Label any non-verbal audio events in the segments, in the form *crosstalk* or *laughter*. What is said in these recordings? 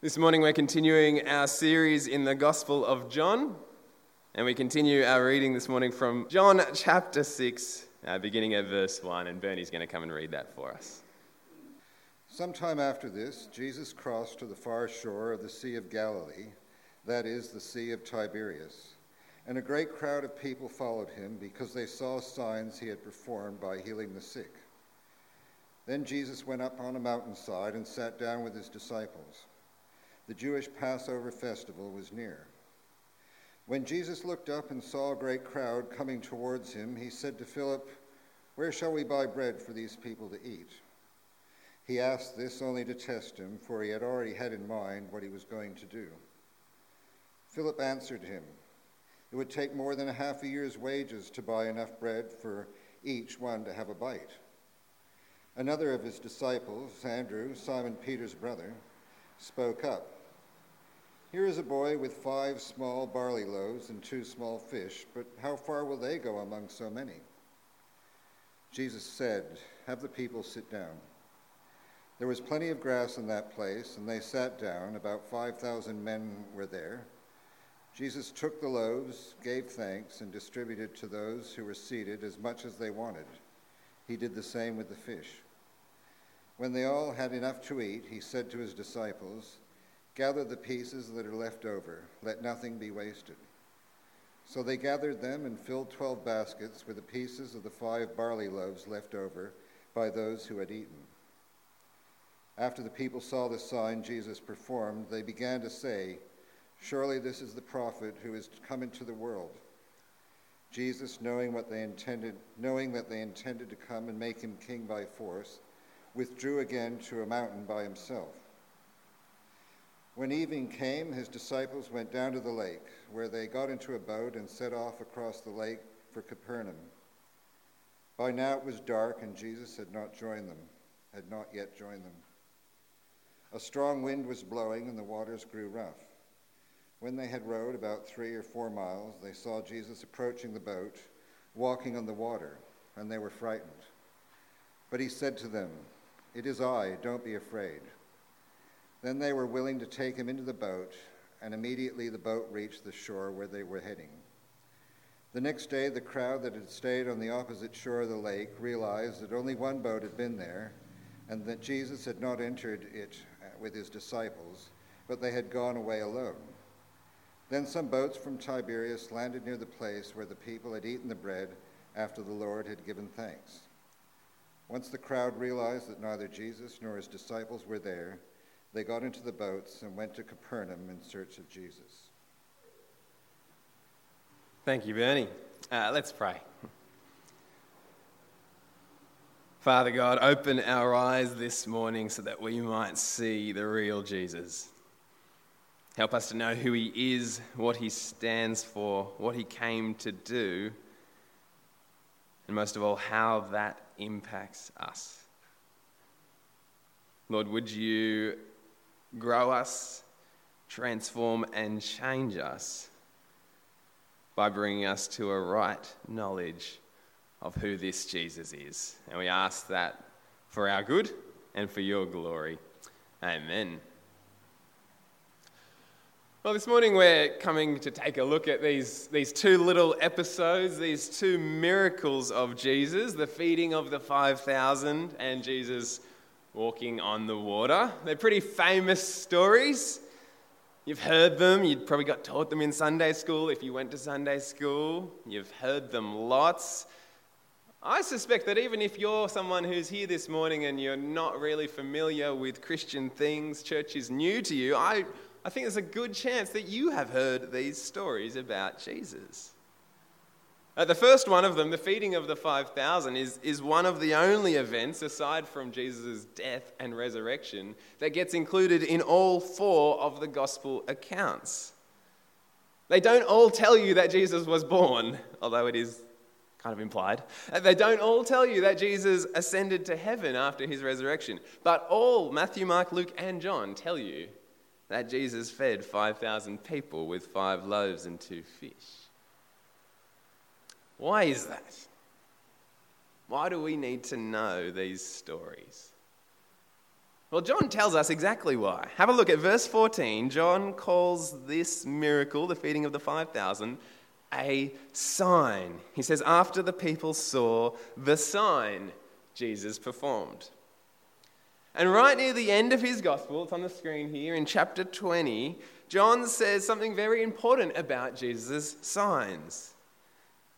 This morning we're continuing our series in the Gospel of John, and we continue our reading this morning from John chapter 6, uh, beginning at verse 1, and Bernie's going to come and read that for us. Sometime after this, Jesus crossed to the far shore of the Sea of Galilee, that is, the Sea of Tiberias, and a great crowd of people followed him because they saw signs he had performed by healing the sick. Then Jesus went up on a mountainside and sat down with his disciples. The Jewish Passover festival was near. When Jesus looked up and saw a great crowd coming towards him, he said to Philip, Where shall we buy bread for these people to eat? He asked this only to test him, for he had already had in mind what he was going to do. Philip answered him, It would take more than a half a year's wages to buy enough bread for each one to have a bite. Another of his disciples, Andrew, Simon Peter's brother, spoke up. Here is a boy with five small barley loaves and two small fish, but how far will they go among so many? Jesus said, Have the people sit down. There was plenty of grass in that place, and they sat down. About 5,000 men were there. Jesus took the loaves, gave thanks, and distributed to those who were seated as much as they wanted. He did the same with the fish. When they all had enough to eat, he said to his disciples, Gather the pieces that are left over, let nothing be wasted. So they gathered them and filled twelve baskets with the pieces of the five barley loaves left over by those who had eaten. After the people saw the sign Jesus performed, they began to say, Surely this is the prophet who is to come into the world. Jesus, knowing what they intended, knowing that they intended to come and make him king by force, withdrew again to a mountain by himself. When evening came, his disciples went down to the lake, where they got into a boat and set off across the lake for Capernaum. By now it was dark, and Jesus had not joined them, had not yet joined them. A strong wind was blowing, and the waters grew rough. When they had rowed about three or four miles, they saw Jesus approaching the boat, walking on the water, and they were frightened. But he said to them, It is I, don't be afraid. Then they were willing to take him into the boat, and immediately the boat reached the shore where they were heading. The next day, the crowd that had stayed on the opposite shore of the lake realized that only one boat had been there, and that Jesus had not entered it uh, with his disciples, but they had gone away alone. Then some boats from Tiberias landed near the place where the people had eaten the bread after the Lord had given thanks. Once the crowd realized that neither Jesus nor his disciples were there, they got into the boats and went to Capernaum in search of Jesus. Thank you, Bernie. Uh, let's pray. Father God, open our eyes this morning so that we might see the real Jesus. Help us to know who he is, what he stands for, what he came to do, and most of all, how that impacts us. Lord, would you grow us, transform, and change us by bringing us to a right knowledge of who this Jesus is. And we ask that for our good and for your glory. Amen. Well, this morning we're coming to take a look at these, these two little episodes, these two miracles of Jesus the feeding of the 5,000 and Jesus walking on the water. They're pretty famous stories. You've heard them, you probably got taught them in Sunday school if you went to Sunday school. You've heard them lots. I suspect that even if you're someone who's here this morning and you're not really familiar with Christian things, church is new to you, I, I think there's a good chance that you have heard these stories about Jesus. Uh, the first one of them, the feeding of the 5,000, is, is one of the only events, aside from Jesus' death and resurrection, that gets included in all four of the gospel accounts. They don't all tell you that Jesus was born, although it is kind of implied. Uh, they don't all tell you that Jesus ascended to heaven after his resurrection, but all, Matthew, Mark, Luke, and John, tell you that Jesus fed 5,000 people with five loaves and two fish. Why is that? Why do we need to know these stories? Well, John tells us exactly why. Have a look at verse 14. John calls this miracle, the feeding of the 5,000, a sign. He says, After the people saw the sign Jesus performed. And right near the end of his gospel, it's on the screen here in chapter 20, John says something very important about Jesus' signs.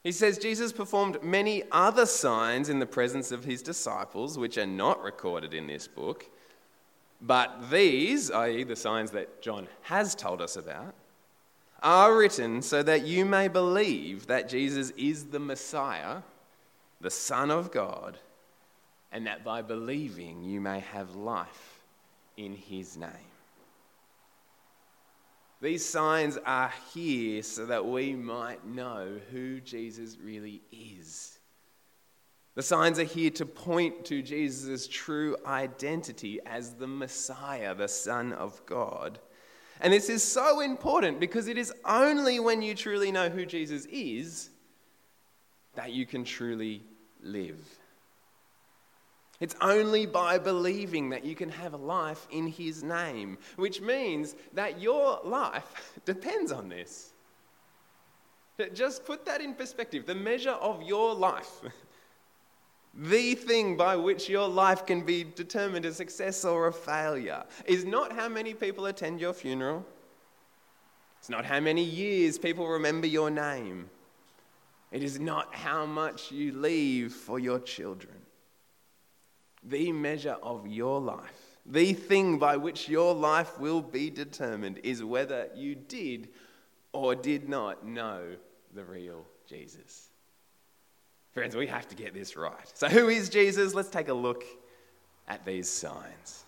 He says Jesus performed many other signs in the presence of his disciples, which are not recorded in this book. But these, i.e., the signs that John has told us about, are written so that you may believe that Jesus is the Messiah, the Son of God, and that by believing you may have life in his name. These signs are here so that we might know who Jesus really is. The signs are here to point to Jesus' true identity as the Messiah, the Son of God. And this is so important because it is only when you truly know who Jesus is that you can truly live. It's only by believing that you can have a life in His name, which means that your life *laughs* depends on this. Just put that in perspective. The measure of your life, *laughs* the thing by which your life can be determined a success or a failure, is not how many people attend your funeral. It's not how many years people remember your name. It is not how much you leave for your children the measure of your life, the thing by which your life will be determined, is whether you did or did not know the real Jesus. Friends, we have to get this right. So, who is Jesus? Let's take a look at these signs.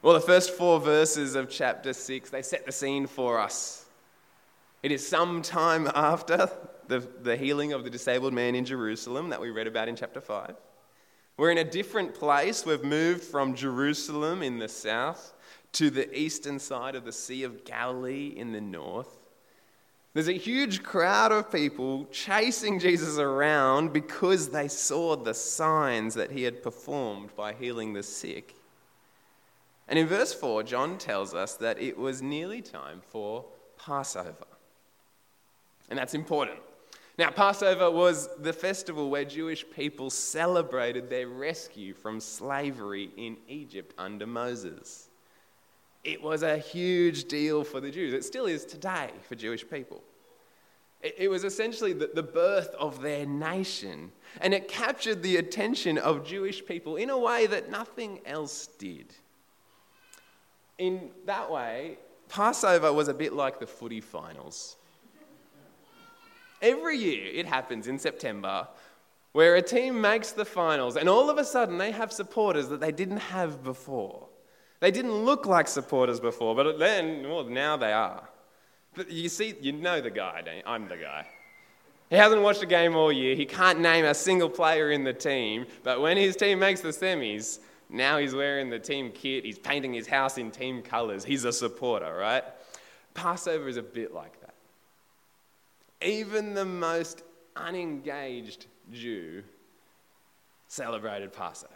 Well, the first four verses of chapter 6, they set the scene for us. It is some time after the, the healing of the disabled man in Jerusalem that we read about in chapter 5. We're in a different place. We've moved from Jerusalem in the south to the eastern side of the Sea of Galilee in the north. There's a huge crowd of people chasing Jesus around because they saw the signs that he had performed by healing the sick. And in verse 4, John tells us that it was nearly time for Passover. And that's important now, Passover was the festival where Jewish people celebrated their rescue from slavery in Egypt under Moses. It was a huge deal for the Jews. It still is today for Jewish people. It was essentially the birth of their nation, and it captured the attention of Jewish people in a way that nothing else did. In that way, Passover was a bit like the footy finals. Every year it happens in September where a team makes the finals and all of a sudden they have supporters that they didn't have before. They didn't look like supporters before, but then, well, now they are. But you see, you know the guy, I'm the guy. He hasn't watched a game all year. He can't name a single player in the team. But when his team makes the semis, now he's wearing the team kit. He's painting his house in team colors. He's a supporter, right? Passover is a bit like that. Even the most unengaged Jew celebrated Passover.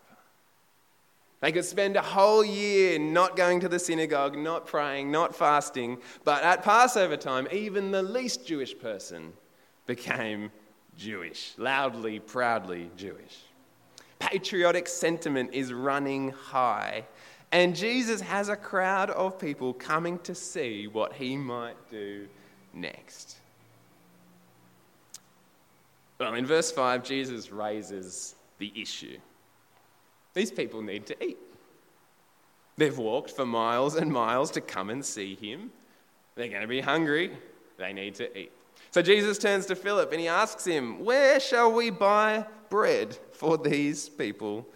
They could spend a whole year not going to the synagogue, not praying, not fasting, but at Passover time, even the least Jewish person became Jewish, loudly, proudly Jewish. Patriotic sentiment is running high, and Jesus has a crowd of people coming to see what he might do next. Well, in verse 5, Jesus raises the issue. These people need to eat. They've walked for miles and miles to come and see him. They're going to be hungry. They need to eat. So Jesus turns to Philip and he asks him, Where shall we buy bread for these people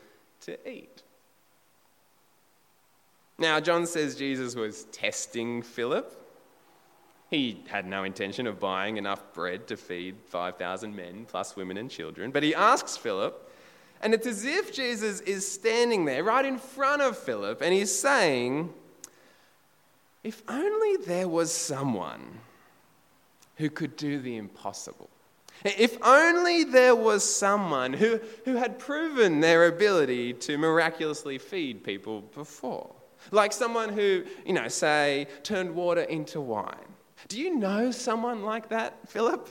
to eat? Now, John says Jesus was testing Philip. He had no intention of buying enough bread to feed 5,000 men, plus women and children. But he asks Philip, and it's as if Jesus is standing there right in front of Philip, and he's saying, If only there was someone who could do the impossible. If only there was someone who, who had proven their ability to miraculously feed people before. Like someone who, you know, say, turned water into wine. Do you know someone like that, Philip?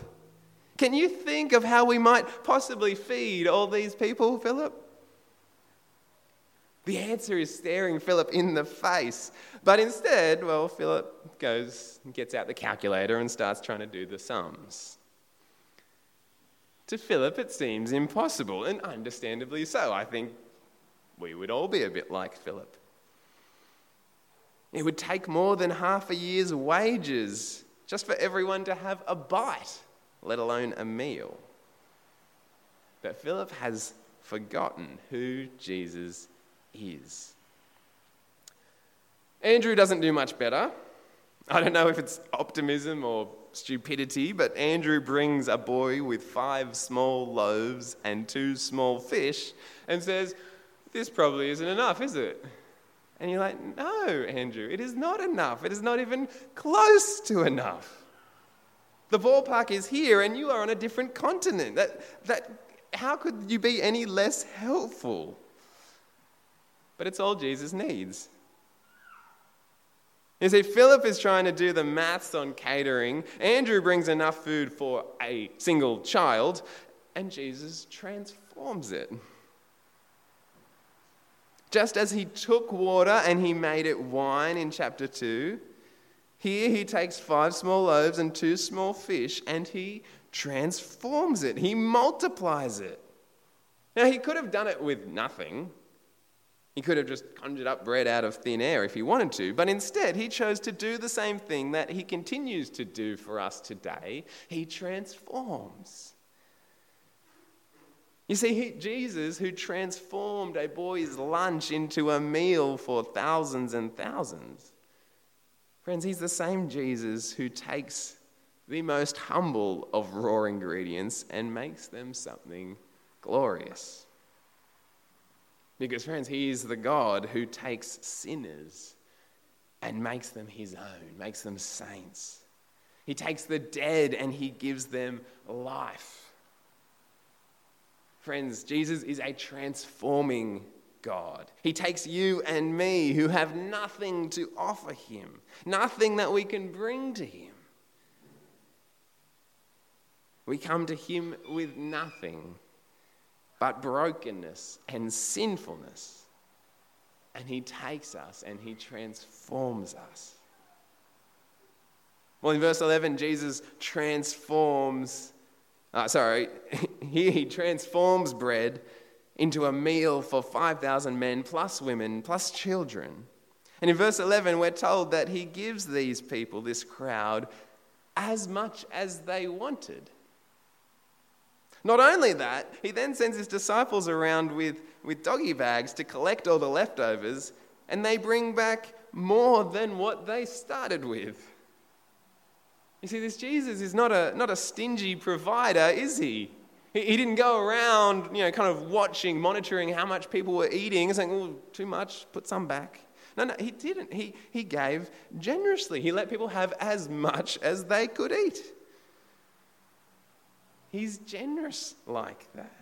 Can you think of how we might possibly feed all these people, Philip? The answer is staring Philip in the face. But instead, well, Philip goes and gets out the calculator and starts trying to do the sums. To Philip, it seems impossible, and understandably so. I think we would all be a bit like Philip. It would take more than half a year's wages just for everyone to have a bite, let alone a meal. But Philip has forgotten who Jesus is. Andrew doesn't do much better. I don't know if it's optimism or stupidity, but Andrew brings a boy with five small loaves and two small fish and says, This probably isn't enough, is it? And you're like, No, Andrew, it is not enough. It is not even close to enough. The ballpark is here and you are on a different continent. That, that, how could you be any less helpful? But it's all Jesus needs. You see, Philip is trying to do the maths on catering. Andrew brings enough food for a single child, and Jesus transforms it. Just as he took water and he made it wine in chapter 2, here he takes five small loaves and two small fish and he transforms it. He multiplies it. Now, he could have done it with nothing. He could have just conjured up bread out of thin air if he wanted to, but instead he chose to do the same thing that he continues to do for us today. He transforms. You see, Jesus, who transformed a boy's lunch into a meal for thousands and thousands, friends, he's the same Jesus who takes the most humble of raw ingredients and makes them something glorious. Because, friends, He is the God who takes sinners and makes them His own, makes them saints. He takes the dead and He gives them life. Friends, Jesus is a transforming God. He takes you and me who have nothing to offer Him, nothing that we can bring to Him. We come to Him with nothing but brokenness and sinfulness. And He takes us and He transforms us. Well, in verse 11, Jesus transforms, uh, sorry, *laughs* here He transforms bread into a meal for 5,000 men, plus women, plus children. And in verse 11, we're told that He gives these people, this crowd, as much as they wanted. Not only that, he then sends his disciples around with, with doggy bags to collect all the leftovers, and they bring back more than what they started with. You see, this Jesus is not a, not a stingy provider, is he? he? He didn't go around, you know, kind of watching, monitoring how much people were eating saying, oh, too much, put some back. No, no, he didn't. He, he gave generously. He let people have as much as they could eat. He's generous like that.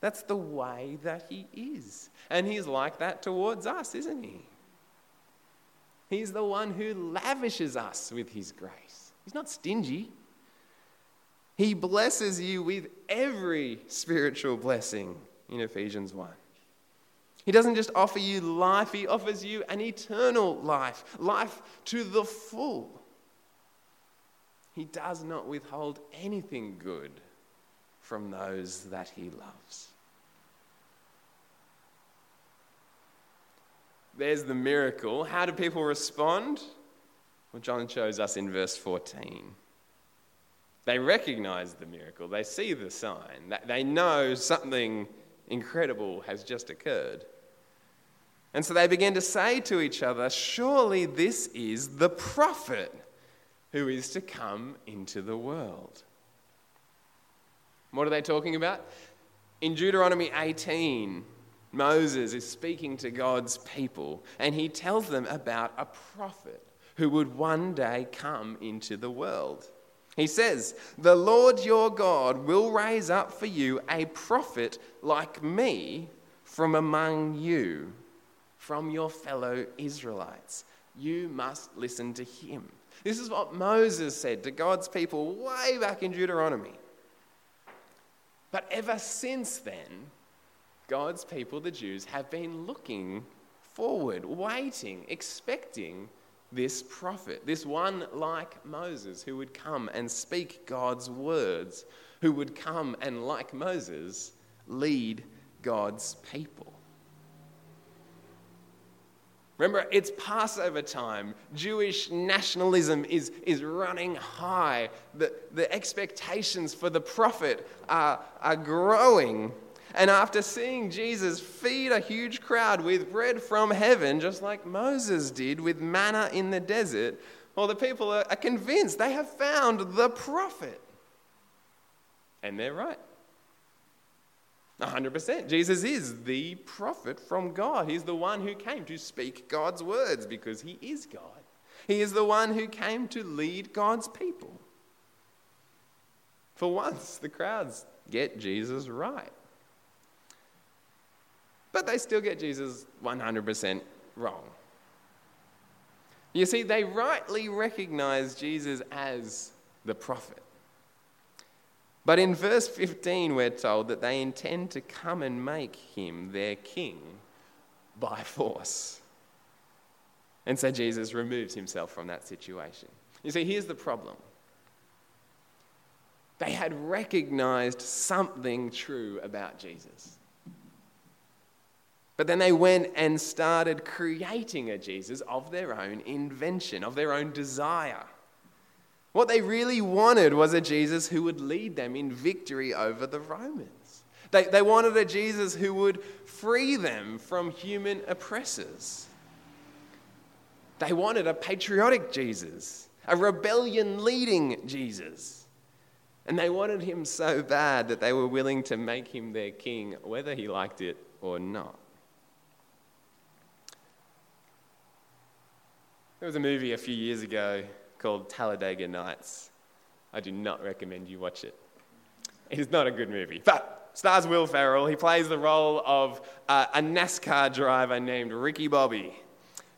That's the way that he is. And he's like that towards us, isn't he? He's the one who lavishes us with his grace. He's not stingy. He blesses you with every spiritual blessing in Ephesians 1. He doesn't just offer you life, he offers you an eternal life, life to the full. He does not withhold anything good from those that he loves. There's the miracle. How do people respond? Well, John shows us in verse 14. They recognize the miracle, they see the sign, they know something incredible has just occurred. And so they begin to say to each other, Surely this is the prophet who is to come into the world. What are they talking about? In Deuteronomy 18, Moses is speaking to God's people, and he tells them about a prophet who would one day come into the world. He says, The Lord your God will raise up for you a prophet like me from among you, from your fellow Israelites. You must listen to him. This is what Moses said to God's people way back in Deuteronomy. But ever since then, God's people, the Jews, have been looking forward, waiting, expecting this prophet, this one like Moses, who would come and speak God's words, who would come and, like Moses, lead God's people. Remember, it's Passover time. Jewish nationalism is, is running high. The, the expectations for the prophet are, are growing. And after seeing Jesus feed a huge crowd with bread from heaven, just like Moses did with manna in the desert, well, the people are, convinced they have found the prophet. And they're right. 100%. Jesus is the prophet from God. He's the one who came to speak God's words because he is God. He is the one who came to lead God's people. For once, the crowds get Jesus right. But they still get Jesus 100% wrong. You see, they rightly recognize Jesus as the prophet. But in verse 15, we're told that they intend to come and make him their king by force. And so Jesus removes himself from that situation. You see, here's the problem they had recognized something true about Jesus. But then they went and started creating a Jesus of their own invention, of their own desire. What they really wanted was a Jesus who would lead them in victory over the Romans. They, they wanted a Jesus who would free them from human oppressors. They wanted a patriotic Jesus, a rebellion leading Jesus. And they wanted him so bad that they were willing to make him their king, whether he liked it or not. There was a movie a few years ago called Talladega Nights. I do not recommend you watch it. It is not a good movie, but stars Will Ferrell. He plays the role of uh, a NASCAR driver named Ricky Bobby.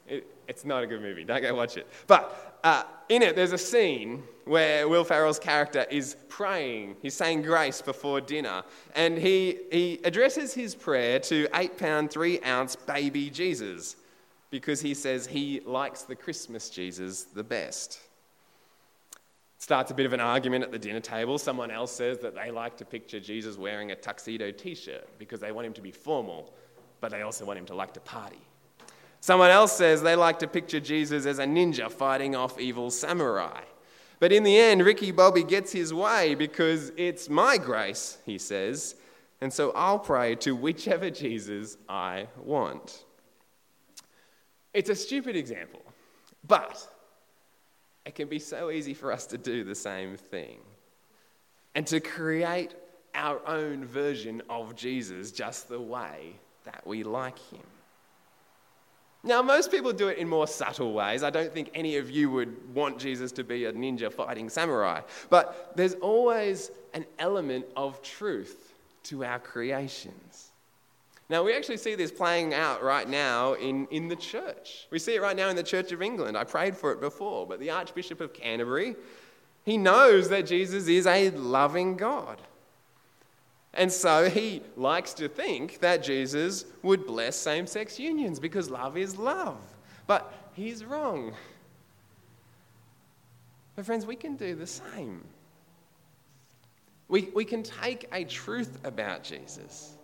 It, it's not a good movie. Don't go watch it. But uh, in it, there's a scene where Will Ferrell's character is praying. He's saying grace before dinner. And he, he addresses his prayer to eight pound, three ounce baby Jesus because he says he likes the Christmas Jesus the best. Starts a bit of an argument at the dinner table. Someone else says that they like to picture Jesus wearing a tuxedo t shirt because they want him to be formal, but they also want him to like to party. Someone else says they like to picture Jesus as a ninja fighting off evil samurai. But in the end, Ricky Bobby gets his way because it's my grace, he says, and so I'll pray to whichever Jesus I want. It's a stupid example, but it can be so easy for us to do the same thing and to create our own version of Jesus just the way that we like him. Now, most people do it in more subtle ways. I don't think any of you would want Jesus to be a ninja fighting samurai. But there's always an element of truth to our creations. Now, we actually see this playing out right now in, in the church. We see it right now in the Church of England. I prayed for it before, but the Archbishop of Canterbury, he knows that Jesus is a loving God. And so he likes to think that Jesus would bless same sex unions because love is love. But he's wrong. But, friends, we can do the same. We, we can take a truth about Jesus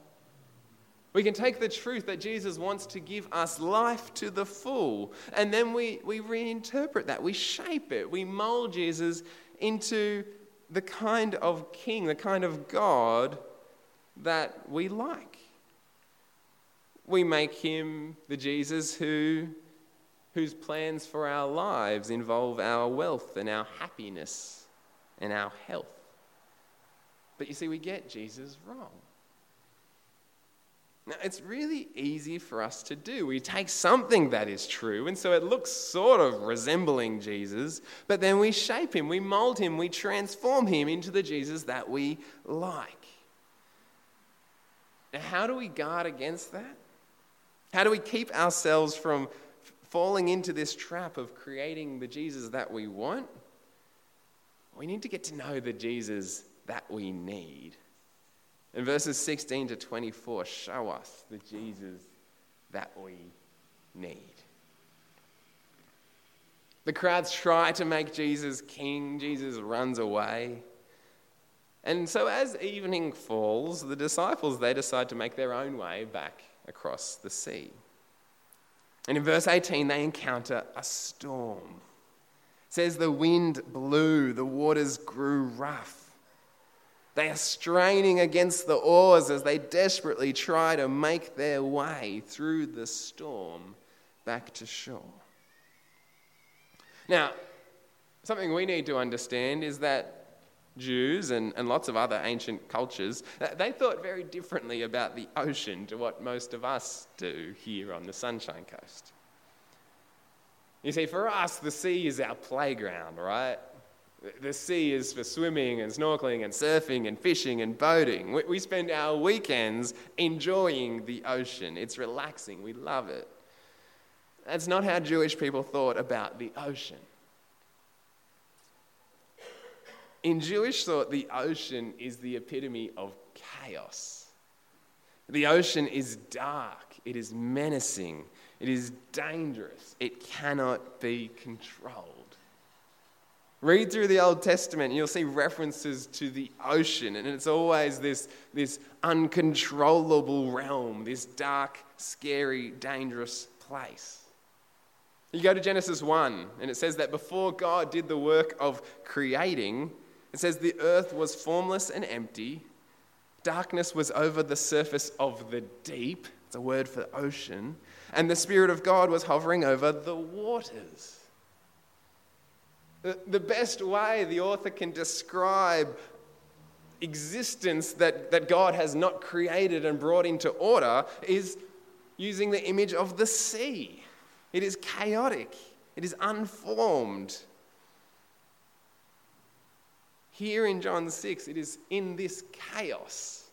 we can take the truth that Jesus wants to give us life to the full, and then we, we reinterpret that. We shape it. We mold Jesus into the kind of king, the kind of God that we like. We make him the Jesus who, whose plans for our lives involve our wealth and our happiness and our health. But you see, we get Jesus wrong. Now, it's really easy for us to do. We take something that is true, and so it looks sort of resembling Jesus, but then we shape him, we mold him, we transform him into the Jesus that we like. Now, how do we guard against that? How do we keep ourselves from falling into this trap of creating the Jesus that we want? We need to get to know the Jesus that we need. And verses 16 to 24 show us the Jesus that we need. The crowds try to make Jesus king, Jesus runs away. And so as evening falls, the disciples they decide to make their own way back across the sea. And in verse 18 they encounter a storm. It says the wind blew, the waters grew rough. They are straining against the oars as they desperately try to make their way through the storm back to shore. Now, something we need to understand is that Jews and, and lots of other ancient cultures, they thought very differently about the ocean to what most of us do here on the Sunshine Coast. You see, for us, the sea is our playground, right? The sea is for swimming and snorkeling and surfing and fishing and boating. We spend our weekends enjoying the ocean. It's relaxing. We love it. That's not how Jewish people thought about the ocean. In Jewish thought, the ocean is the epitome of chaos. The ocean is dark, it is menacing, it is dangerous, it cannot be controlled. Read through the Old Testament, and you'll see references to the ocean, and it's always this, this uncontrollable realm, this dark, scary, dangerous place. You go to Genesis 1, and it says that before God did the work of creating, it says the earth was formless and empty, darkness was over the surface of the deep, it's a word for ocean, and the Spirit of God was hovering over the waters. The best way the author can describe existence that, that God has not created and brought into order is using the image of the sea. It is chaotic, it is unformed. Here in John 6, it is in this chaos,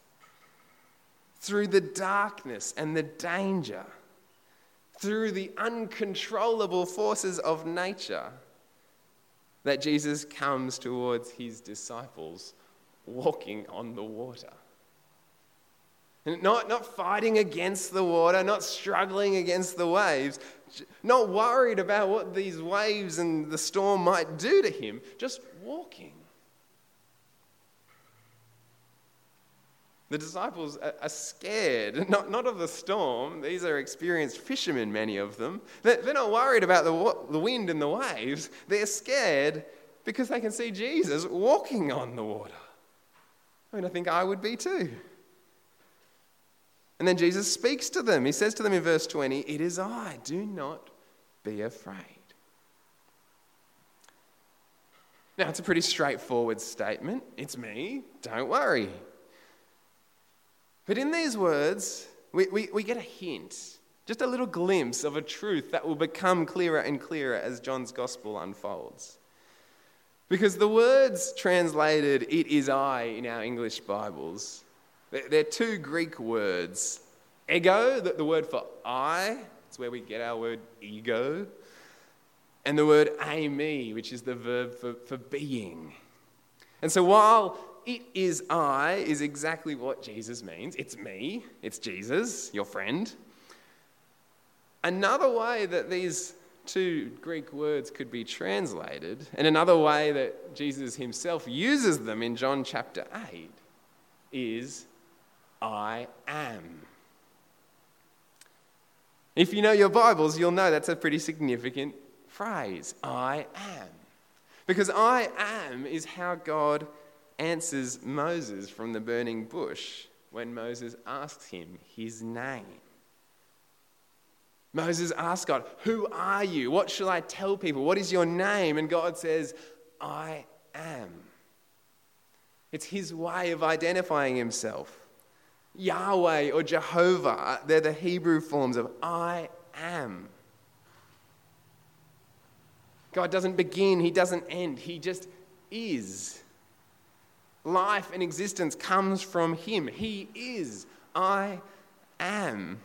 through the darkness and the danger, through the uncontrollable forces of nature that Jesus comes towards his disciples walking on the water. Not, not fighting against the water, not struggling against the waves, not worried about what these waves and the storm might do to him, just walking. The disciples are scared, *laughs* not, not of the storm. These are experienced fishermen, many of them. They're not worried about the, the wind and the waves. They're scared because they can see Jesus walking on the water. I mean, I think I would be too. And then Jesus speaks to them. He says to them in verse 20, It is I, do not be afraid. Now, it's a pretty straightforward statement. It's me, don't worry. But in these words, we, we, we get a hint, just a little glimpse of a truth that will become clearer and clearer as John's gospel unfolds. Because the words translated, it is I, in our English Bibles, they're two Greek words. Ego, the word for I, it's where we get our word ego. And the word eimi, which is the verb for, for being. And so while it is I is exactly what Jesus means. It's me, it's Jesus, your friend. Another way that these two Greek words could be translated, and another way that Jesus himself uses them in John chapter 8, is I am. If you know your Bibles, you'll know that's a pretty significant phrase. I am. Because I am is how God answers Moses from the burning bush when Moses asks him his name. Moses asks God, Who are you? What shall I tell people? What is your name? And God says, I am. It's his way of identifying himself. Yahweh or Jehovah. They're the Hebrew forms of I am. God doesn't begin, He doesn't end, He just is. Life and existence comes from Him. He is. I am.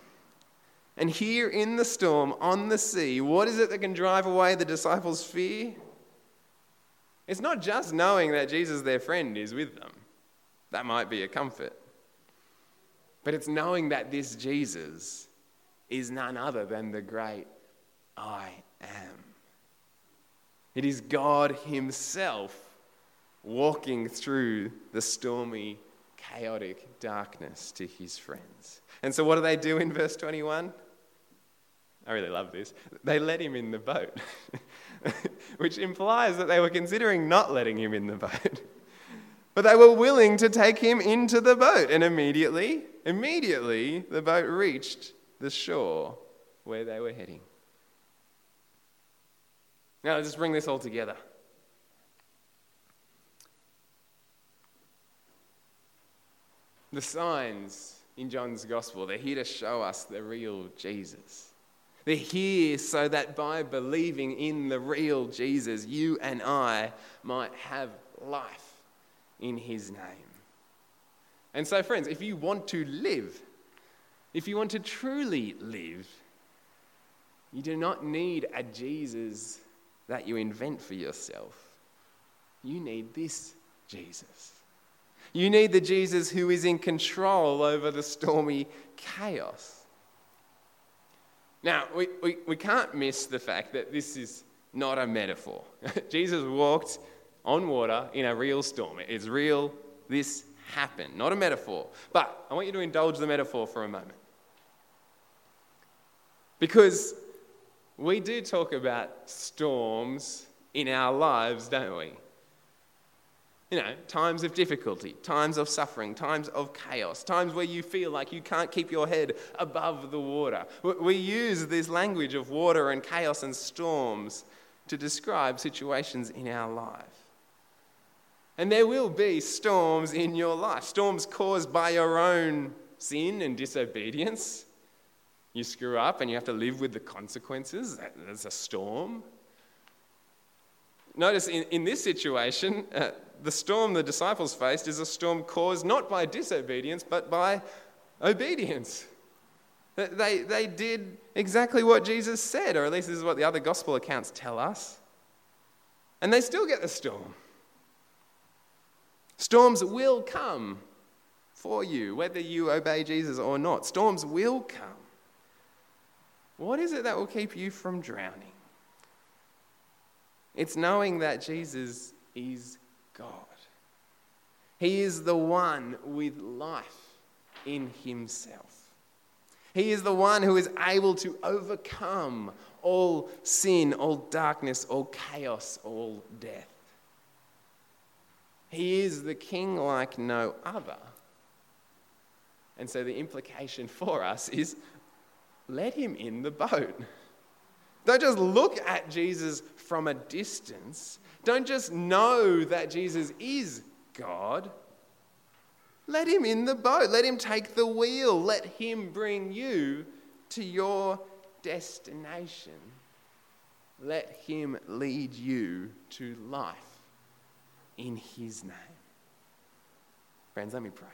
And here in the storm, on the sea, what is it that can drive away the disciples' fear? It's not just knowing that Jesus, their friend, is with them. That might be a comfort. But it's knowing that this Jesus is none other than the great I am. It is God Himself walking through the stormy, chaotic darkness to His friends. And so, what do they do in verse 21? I really love this. They let Him in the boat, *laughs* which implies that they were considering not letting Him in the boat. *laughs* But they were willing to take him into the boat, and immediately, immediately, the boat reached the shore where they were heading. Now, let's just bring this all together. The signs in John's gospel, they're here to show us the real Jesus. They're here so that by believing in the real Jesus, you and I might have life in his name. And so, friends, if you want to live, if you want to truly live, you do not need a Jesus that you invent for yourself. You need this Jesus. You need the Jesus who is in control over the stormy chaos. Now, we, we, we can't miss the fact that this is not a metaphor. *laughs* Jesus walked on water in a real storm. It's real, this happened, not a metaphor. But I want you to indulge the metaphor for a moment. Because we do talk about storms in our lives, don't we? You know, times of difficulty, times of suffering, times of chaos, times where you feel like you can't keep your head above the water. We use this language of water and chaos and storms to describe situations in our life. And there will be storms in your life, storms caused by your own sin and disobedience. You screw up and you have to live with the consequences. That's a storm. Notice in, in this situation, uh, the storm the disciples faced is a storm caused not by disobedience, but by obedience. They, they did exactly what Jesus said, or at least this is what the other gospel accounts tell us. And they still get the storm. Storms will come for you, whether you obey Jesus or not. Storms will come. What is it that will keep you from drowning? It's knowing that Jesus is God. He is the one with life in himself. He is the one who is able to overcome all sin, all darkness, all chaos, all death. He is the king like no other. And so the implication *laughs* for us is let him in the boat. Don't just look at Jesus from a distance. Don't just know that Jesus is God. Let him in the boat. Let him take the wheel. Let him bring you to your destination. Let him lead you to life in his name. Friends, let me pray.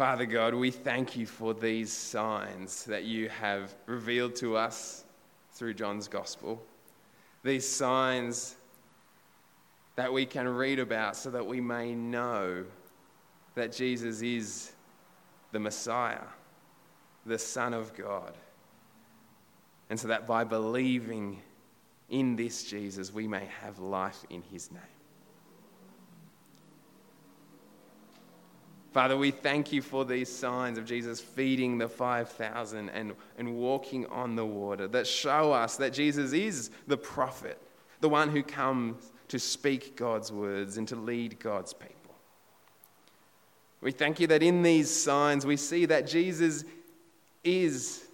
Father God, we thank you for these signs that you have revealed to us through John's gospel. These signs that we can read about so that we may know that Jesus is the Messiah, the Son of God. And so that by believing in this Jesus, we may have life in his name. Father, we thank you for these signs of Jesus feeding the 5,000 and, and walking on the water that show us that Jesus is the prophet, the one who comes to speak God's words and to lead God's people. We thank you that in these signs we see that Jesus is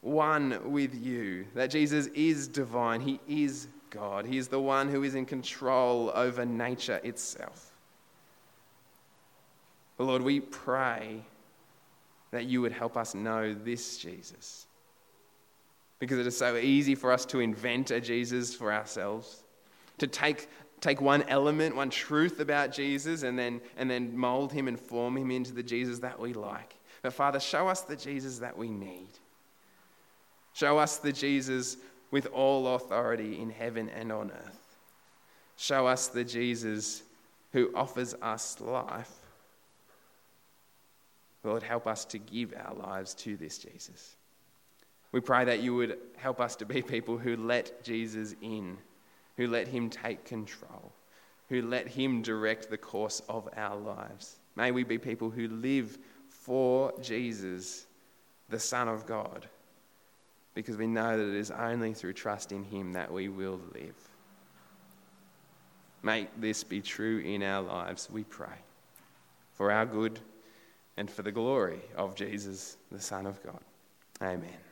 one with you, that Jesus is divine, he is God. He is the one who is in control over nature itself. Lord, we pray that you would help us know this Jesus. Because it is so easy for us to invent a Jesus for ourselves, to take, take one element, one truth about Jesus, and then, and then mold him and form him into the Jesus that we like. But Father, show us the Jesus that we need. Show us the Jesus with all authority in heaven and on earth. Show us the Jesus who offers us life. Lord, help us to give our lives to this Jesus. We pray that you would help us to be people who let Jesus in, who let him take control, who let him direct the course of our lives. May we be people who live for Jesus, the Son of God, because we know that it is only through trust in him that we will live. Make this be true in our lives, we pray, for our good and for the glory of Jesus, the Son of God. Amen.